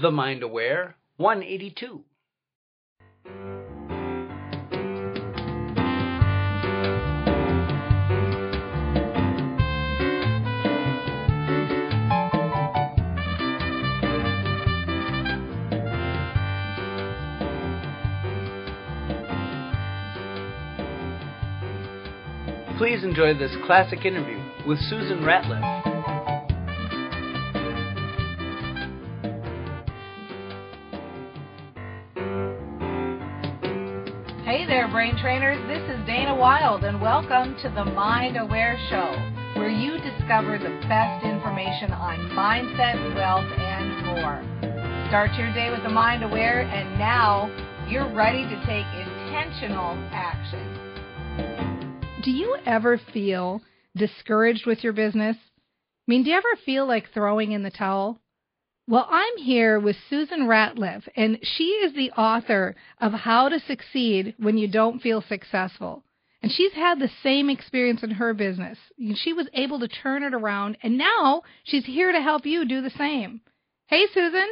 The Mind Aware 182. Please enjoy this classic interview with Susan Ratliff. Brain trainers. This is Dana Wilde, and welcome to the Mind Aware Show, where you discover the best information on mindset, wealth, and more. Start your day with the Mind Aware, and now you're ready to take intentional action. Do you ever feel discouraged with your business? I mean, do you ever feel like throwing in the towel? Well, I'm here with Susan Ratliff, and she is the author of How to Succeed When You Don't Feel Successful. And she's had the same experience in her business. She was able to turn it around, and now she's here to help you do the same. Hey, Susan.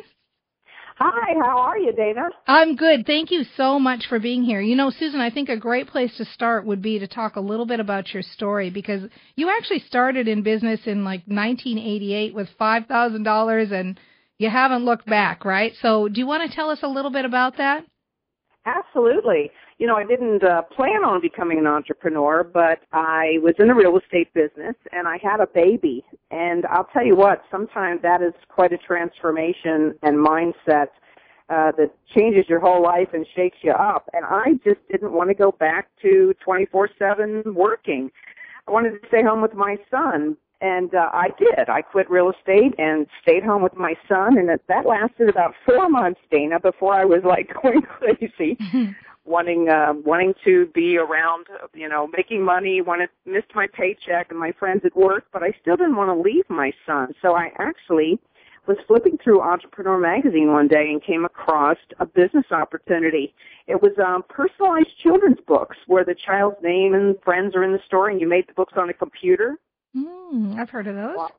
Hi, how are you, Dana? I'm good. Thank you so much for being here. You know, Susan, I think a great place to start would be to talk a little bit about your story because you actually started in business in like 1988 with $5,000 and you haven't looked back, right? So, do you want to tell us a little bit about that? Absolutely. You know, I didn't uh, plan on becoming an entrepreneur, but I was in the real estate business and I had a baby. And I'll tell you what, sometimes that is quite a transformation and mindset uh, that changes your whole life and shakes you up. And I just didn't want to go back to 24-7 working. I wanted to stay home with my son, and uh, I did. I quit real estate and stayed home with my son, and that, that lasted about four months, Dana, before I was like going crazy, wanting uh, wanting to be around, you know, making money. Wanted missed my paycheck and my friends at work, but I still didn't want to leave my son. So I actually was flipping through Entrepreneur magazine one day and came across a business opportunity. It was um, personalized children's books where the child's name and friends are in the story, and you made the books on a computer Mm, I've heard of those. well,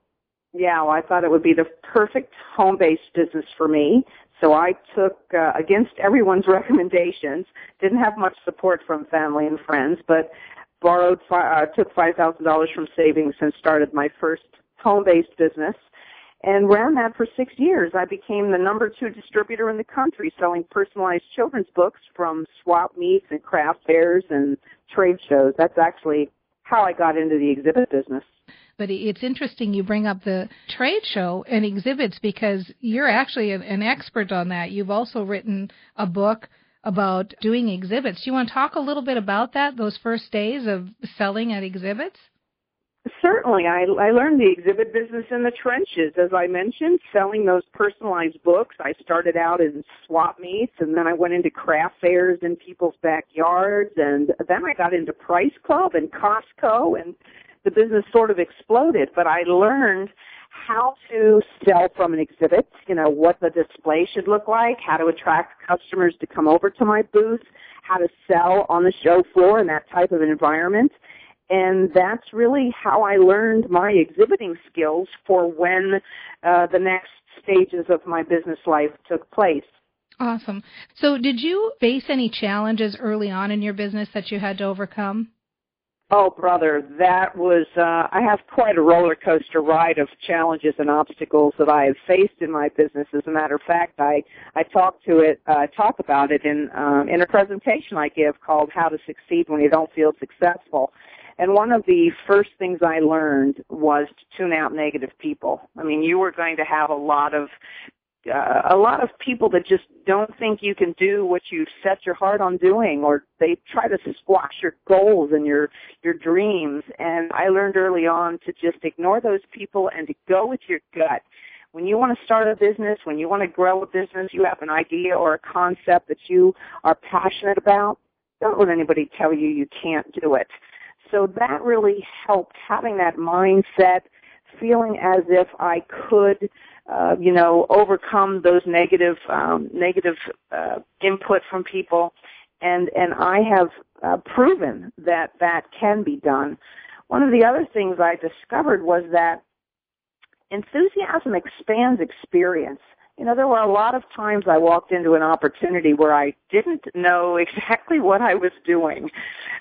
yeah, well, I thought it would be the perfect home-based business for me. So I took, uh, against everyone's recommendations, didn't have much support from family and friends, but borrowed, fi- uh, took $5,000 from savings and started my first home-based business and ran that for six years. I became the number two distributor in the country selling personalized children's books from swap meets and craft fairs and trade shows. That's actually how I got into the exhibit business. But it's interesting you bring up the trade show and exhibits because you're actually an expert on that. You've also written a book about doing exhibits. Do you want to talk a little bit about that, those first days of selling at exhibits? Certainly. I, I learned the exhibit business in the trenches, as I mentioned, selling those personalized books. I started out in swap meets and then I went into craft fairs in people's backyards and then I got into Price Club and Costco and the business sort of exploded, but I learned how to sell from an exhibit, you know, what the display should look like, how to attract customers to come over to my booth, how to sell on the show floor in that type of environment. And that's really how I learned my exhibiting skills for when uh, the next stages of my business life took place. Awesome. So, did you face any challenges early on in your business that you had to overcome? Oh, brother, that was, uh, I have quite a roller coaster ride of challenges and obstacles that I have faced in my business. As a matter of fact, I, I talk to it, uh, talk about it in, um, in a presentation I give called How to Succeed When You Don't Feel Successful. And one of the first things I learned was to tune out negative people. I mean, you were going to have a lot of uh, a lot of people that just don't think you can do what you've set your heart on doing or they try to squash your goals and your your dreams and I learned early on to just ignore those people and to go with your gut When you want to start a business, when you want to grow a business, you have an idea or a concept that you are passionate about, don't let anybody tell you you can't do it. So that really helped having that mindset, feeling as if I could, uh, you know, overcome those negative, um, negative uh, input from people, and and I have uh, proven that that can be done. One of the other things I discovered was that enthusiasm expands experience you know, there were a lot of times I walked into an opportunity where I didn't know exactly what I was doing.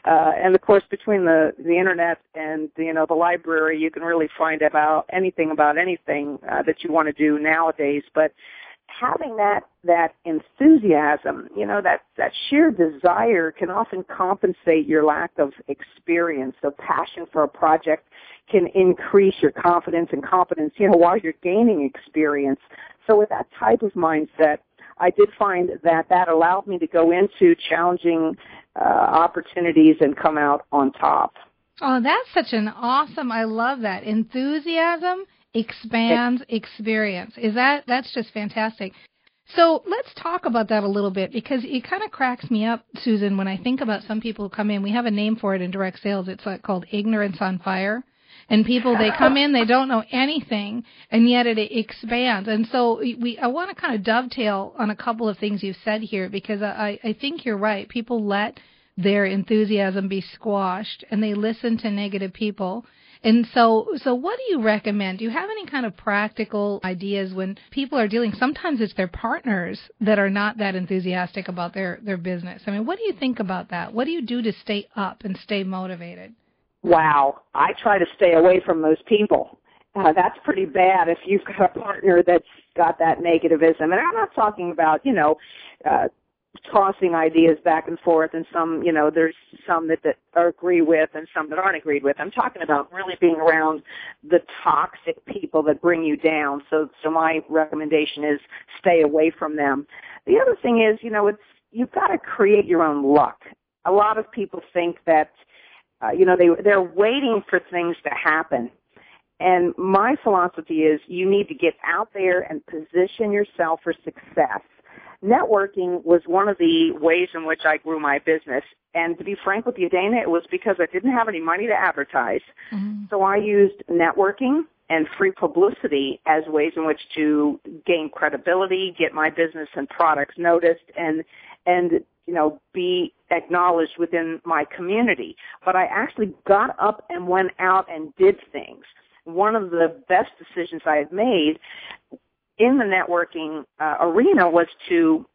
Uh, and of course, between the, the internet and, you know, the library, you can really find about anything about anything, uh, that you want to do nowadays. But having that, that enthusiasm, you know, that, that sheer desire can often compensate your lack of experience. So passion for a project can increase your confidence and competence, you know, while you're gaining experience. So with that type of mindset, I did find that that allowed me to go into challenging uh, opportunities and come out on top. Oh, that's such an awesome. I love that enthusiasm expands experience. Is that that's just fantastic. So let's talk about that a little bit because it kind of cracks me up, Susan, when I think about some people who come in. We have a name for it in direct sales. It's like called ignorance on fire and people they come in they don't know anything and yet it expands and so we i want to kind of dovetail on a couple of things you've said here because i i think you're right people let their enthusiasm be squashed and they listen to negative people and so, so what do you recommend? Do you have any kind of practical ideas when people are dealing? Sometimes it's their partners that are not that enthusiastic about their their business. I mean, what do you think about that? What do you do to stay up and stay motivated? Wow, I try to stay away from those people. Uh, that's pretty bad if you've got a partner that's got that negativism. And I'm not talking about, you know, uh, tossing ideas back and forth and some, you know, there's some that, that agree with and some that aren't agreed with. I'm talking about really being around the toxic people that bring you down. So, so my recommendation is stay away from them. The other thing is, you know, it's, you've got to create your own luck. A lot of people think that, you know, they they're waiting for things to happen. And my philosophy is you need to get out there and position yourself for success. Networking was one of the ways in which I grew my business. And to be frank with you, Dana, it was because I didn't have any money to advertise. Mm-hmm. So I used networking and free publicity as ways in which to gain credibility, get my business and products noticed, and and you know, be acknowledged within my community. But I actually got up and went out and did things. One of the best decisions I've made in the networking uh, arena was to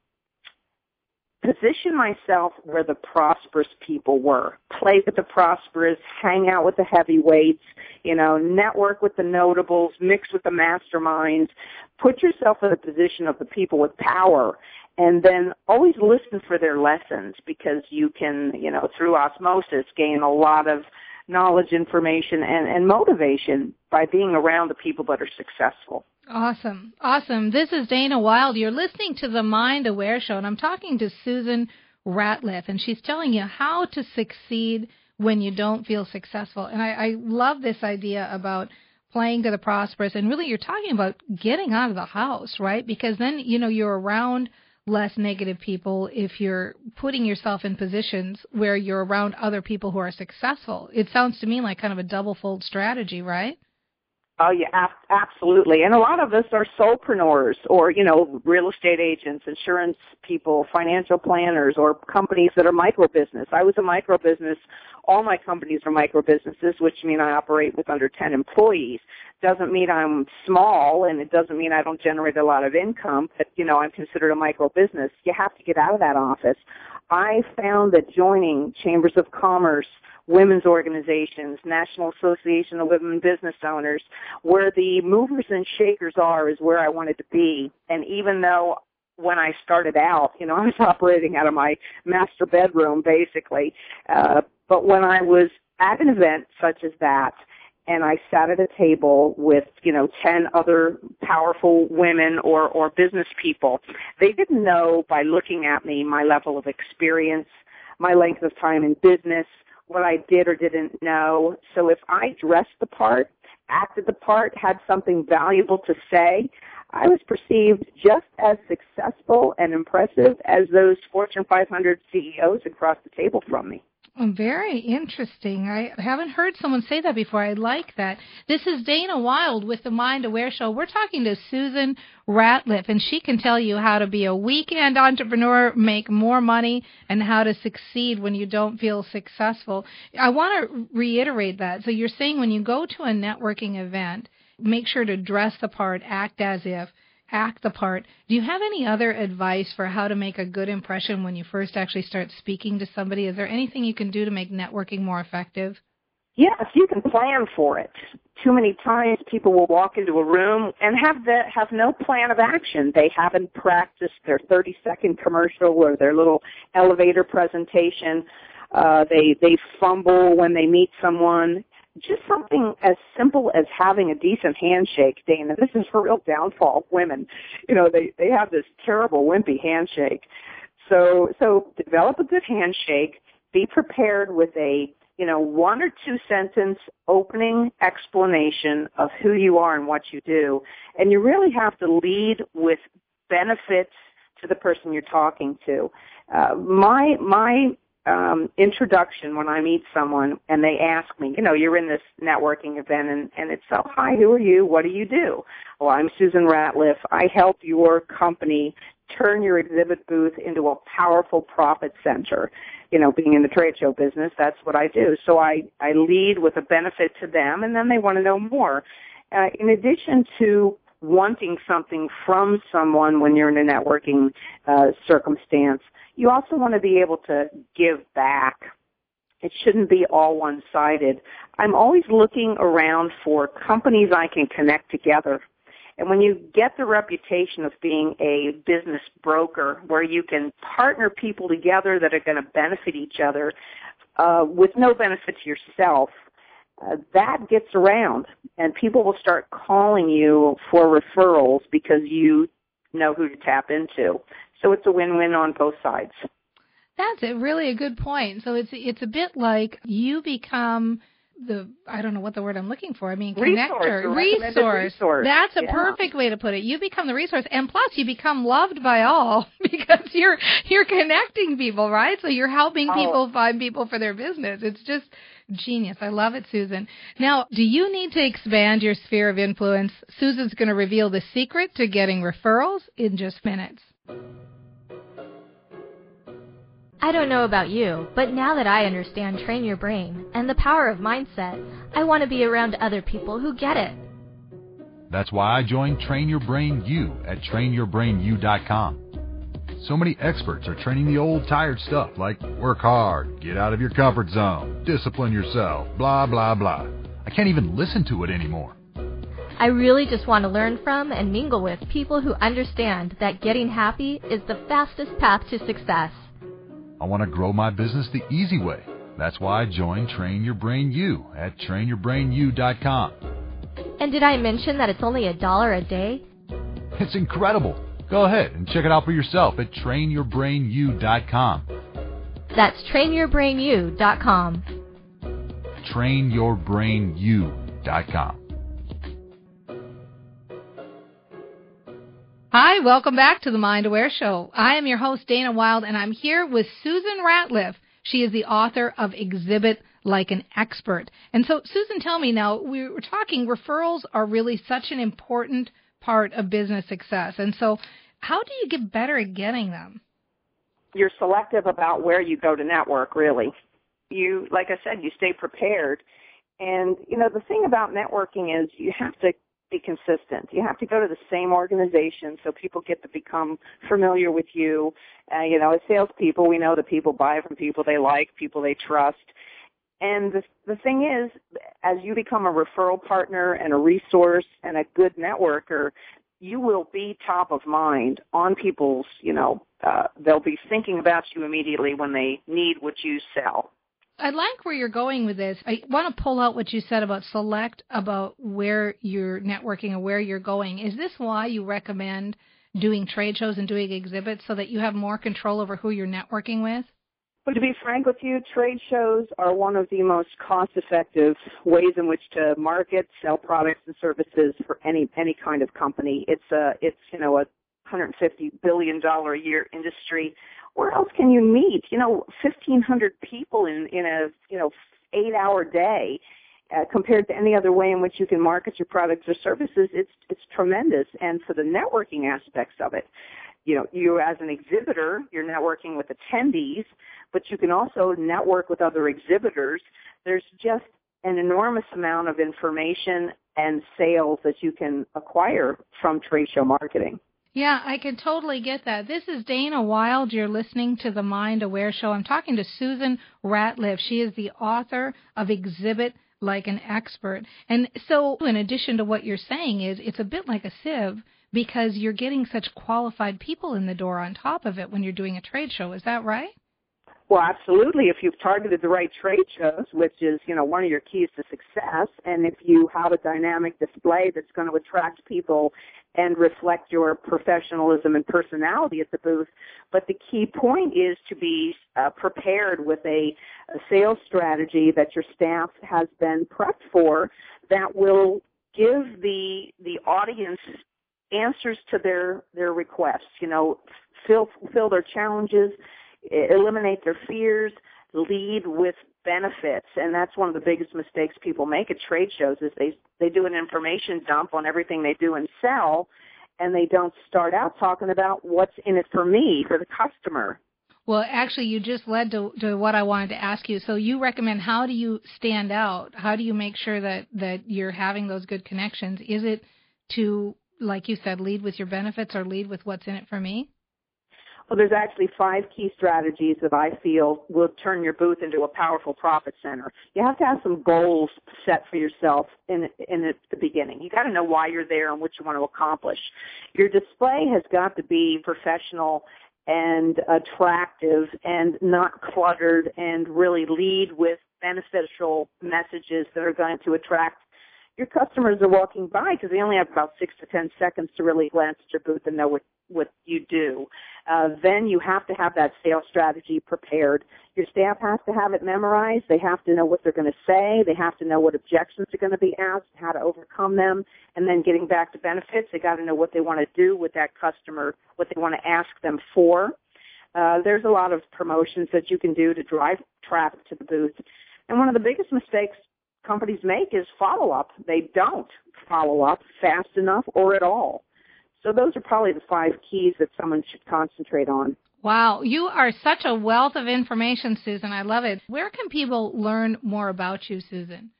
position myself where the prosperous people were. Play with the prosperous, hang out with the heavyweights, you know, network with the notables, mix with the masterminds, put yourself in the position of the people with power and then always listen for their lessons because you can, you know, through osmosis gain a lot of knowledge, information, and, and motivation by being around the people that are successful. Awesome. Awesome. This is Dana Wilde. You're listening to the Mind Aware Show, and I'm talking to Susan Ratliff, and she's telling you how to succeed when you don't feel successful. And I, I love this idea about playing to the prosperous, and really you're talking about getting out of the house, right? Because then, you know, you're around – less negative people if you're putting yourself in positions where you're around other people who are successful. It sounds to me like kind of a double fold strategy, right? Oh yeah, absolutely. And a lot of us are solopreneurs or, you know, real estate agents, insurance people, financial planners, or companies that are micro business. I was a micro business. All my companies are micro businesses, which mean I operate with under 10 employees. Doesn't mean I'm small and it doesn't mean I don't generate a lot of income, but, you know, I'm considered a micro business. You have to get out of that office. I found that joining chambers of commerce, women's organizations, National Association of Women Business Owners, where the movers and shakers are is where I wanted to be. And even though when I started out, you know, I was operating out of my master bedroom basically, uh, but when I was at an event such as that, and I sat at a table with, you know, 10 other powerful women or, or business people. They didn't know by looking at me my level of experience, my length of time in business, what I did or didn't know. So if I dressed the part, acted the part, had something valuable to say, I was perceived just as successful and impressive as those Fortune 500 CEOs across the table from me. Oh, very interesting. I haven't heard someone say that before. I like that. This is Dana Wilde with the Mind Aware Show. We're talking to Susan Ratliff, and she can tell you how to be a weekend entrepreneur, make more money, and how to succeed when you don't feel successful. I want to reiterate that. So you're saying when you go to a networking event, make sure to dress the part, act as if act the part. Do you have any other advice for how to make a good impression when you first actually start speaking to somebody? Is there anything you can do to make networking more effective? Yes, you can plan for it. Too many times people will walk into a room and have the, have no plan of action. They haven't practiced their 30 second commercial or their little elevator presentation. Uh, they they fumble when they meet someone just something as simple as having a decent handshake, Dana. This is a real downfall of women. You know, they they have this terrible wimpy handshake. So so develop a good handshake. Be prepared with a you know one or two sentence opening explanation of who you are and what you do, and you really have to lead with benefits to the person you're talking to. Uh, my my um, introduction when I meet someone and they ask me, you know, you're in this networking event and, and it's, oh, hi, who are you? What do you do? Well, I'm Susan Ratliff. I help your company turn your exhibit booth into a powerful profit center. You know, being in the trade show business, that's what I do. So I, I lead with a benefit to them and then they want to know more. Uh, in addition to wanting something from someone when you're in a networking uh, circumstance, you also want to be able to give back. It shouldn't be all one-sided. I'm always looking around for companies I can connect together. And when you get the reputation of being a business broker where you can partner people together that are going to benefit each other uh, with no benefit to yourself, uh, that gets around and people will start calling you for referrals because you know who to tap into. So it's a win-win on both sides. That's a really a good point. So it's it's a bit like you become the I don't know what the word I'm looking for. I mean connector, resource. resource. That's a yeah. perfect way to put it. You become the resource, and plus you become loved by all because you're you're connecting people, right? So you're helping oh. people find people for their business. It's just genius. I love it, Susan. Now, do you need to expand your sphere of influence? Susan's going to reveal the secret to getting referrals in just minutes. I don't know about you, but now that I understand Train Your Brain and the power of mindset, I want to be around other people who get it. That's why I joined Train Your Brain U at trainyourbrainu.com. So many experts are training the old tired stuff like work hard, get out of your comfort zone, discipline yourself, blah, blah, blah. I can't even listen to it anymore. I really just want to learn from and mingle with people who understand that getting happy is the fastest path to success. I want to grow my business the easy way. That's why I joined Train Your Brain U at trainyourbrainu.com. And did I mention that it's only a dollar a day? It's incredible. Go ahead and check it out for yourself at trainyourbrainu.com. That's trainyourbrainu.com. Trainyourbrainu.com. Hi, welcome back to the Mind Aware Show. I am your host, Dana Wilde, and I'm here with Susan Ratliff. She is the author of Exhibit Like an Expert. And so, Susan, tell me now, we were talking referrals are really such an important part of business success. And so, how do you get better at getting them? You're selective about where you go to network, really. You, like I said, you stay prepared. And, you know, the thing about networking is you have to be consistent. You have to go to the same organization so people get to become familiar with you. Uh, you know, as salespeople, we know that people buy from people they like, people they trust. And the, the thing is, as you become a referral partner and a resource and a good networker, you will be top of mind on people's, you know, uh, they'll be thinking about you immediately when they need what you sell. I like where you're going with this. I want to pull out what you said about select about where you're networking and where you're going. Is this why you recommend doing trade shows and doing exhibits so that you have more control over who you're networking with? But to be frank with you, trade shows are one of the most cost-effective ways in which to market, sell products and services for any any kind of company. It's a it's you know a 150 billion dollar a year industry. Where else can you meet? You know, 1,500 people in in a you know eight hour day. Uh, compared to any other way in which you can market your products or services, it's it's tremendous. And for the networking aspects of it, you know, you as an exhibitor, you're networking with attendees, but you can also network with other exhibitors. There's just an enormous amount of information and sales that you can acquire from trade show marketing. Yeah, I can totally get that. This is Dana Wilde. You're listening to the Mind Aware Show. I'm talking to Susan Ratliff. She is the author of Exhibit Like an Expert. And so, in addition to what you're saying, is it's a bit like a sieve because you're getting such qualified people in the door on top of it when you're doing a trade show. Is that right? Well, absolutely. If you've targeted the right trade shows, which is, you know, one of your keys to success, and if you have a dynamic display that's going to attract people and reflect your professionalism and personality at the booth. But the key point is to be uh, prepared with a, a sales strategy that your staff has been prepped for that will give the the audience answers to their their requests. You know, fill fill their challenges eliminate their fears, lead with benefits. And that's one of the biggest mistakes people make at trade shows is they they do an information dump on everything they do and sell and they don't start out talking about what's in it for me for the customer. Well actually you just led to, to what i wanted to ask you. So you recommend how do you stand out? How do you make sure that that you're having those good connections? Is it to like you said lead with your benefits or lead with what's in it for me well, there's actually five key strategies that I feel will turn your booth into a powerful profit center. You have to have some goals set for yourself in in the beginning. You got to know why you're there and what you want to accomplish. Your display has got to be professional and attractive and not cluttered and really lead with beneficial messages that are going to attract your customers are walking by because they only have about six to ten seconds to really glance at your booth and know what what you do. Uh, then you have to have that sales strategy prepared. Your staff has to have it memorized. They have to know what they're going to say. They have to know what objections are going to be asked, how to overcome them, and then getting back to benefits, they got to know what they want to do with that customer, what they want to ask them for. Uh, there's a lot of promotions that you can do to drive traffic to the booth. And one of the biggest mistakes companies make is follow up. They don't follow up fast enough or at all. So those are probably the five keys that someone should concentrate on. Wow, you are such a wealth of information, Susan. I love it. Where can people learn more about you, Susan?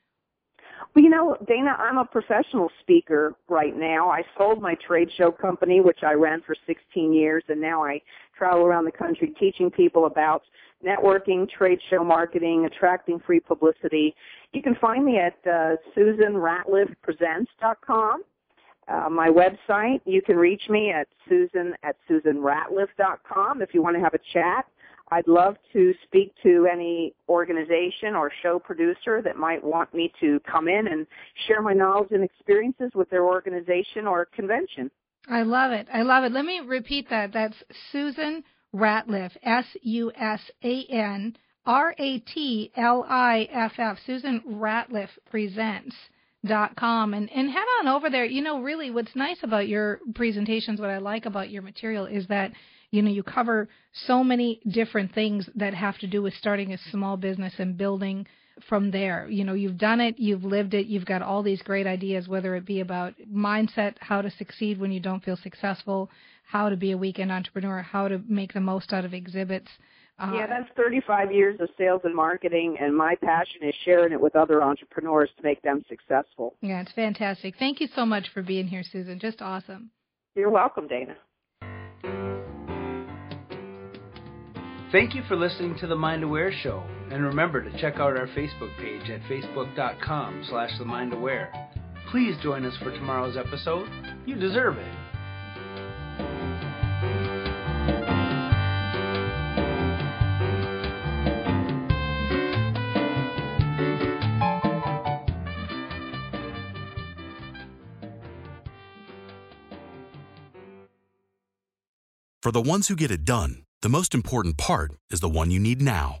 Well, you know, Dana, I'm a professional speaker right now. I sold my trade show company, which I ran for 16 years, and now I travel around the country teaching people about networking, trade show marketing, attracting free publicity. You can find me at uh, SusanRatliffPresents.com. Uh, my website, you can reach me at susan at susanratliff.com if you want to have a chat. I'd love to speak to any organization or show producer that might want me to come in and share my knowledge and experiences with their organization or convention. I love it. I love it. Let me repeat that. That's Susan Ratliff, S U S A N R A T L I F F, Susan Ratliff Presents dot com. And and head on over there. You know really what's nice about your presentations what i like about your material is that you know you cover so many different things that have to do with starting a small business and building from there you know you've done it you've lived it you've got all these great ideas whether it be about mindset how to succeed when you don't feel successful how to be a weekend entrepreneur how to make the most out of exhibits uh, yeah, that's 35 years of sales and marketing, and my passion is sharing it with other entrepreneurs to make them successful. Yeah, it's fantastic. Thank you so much for being here, Susan. Just awesome. You're welcome, Dana. Thank you for listening to the Mind Aware Show, and remember to check out our Facebook page at facebook.com slash the Mind Aware. Please join us for tomorrow's episode. You deserve it. For the ones who get it done, The most important part is the one you need now.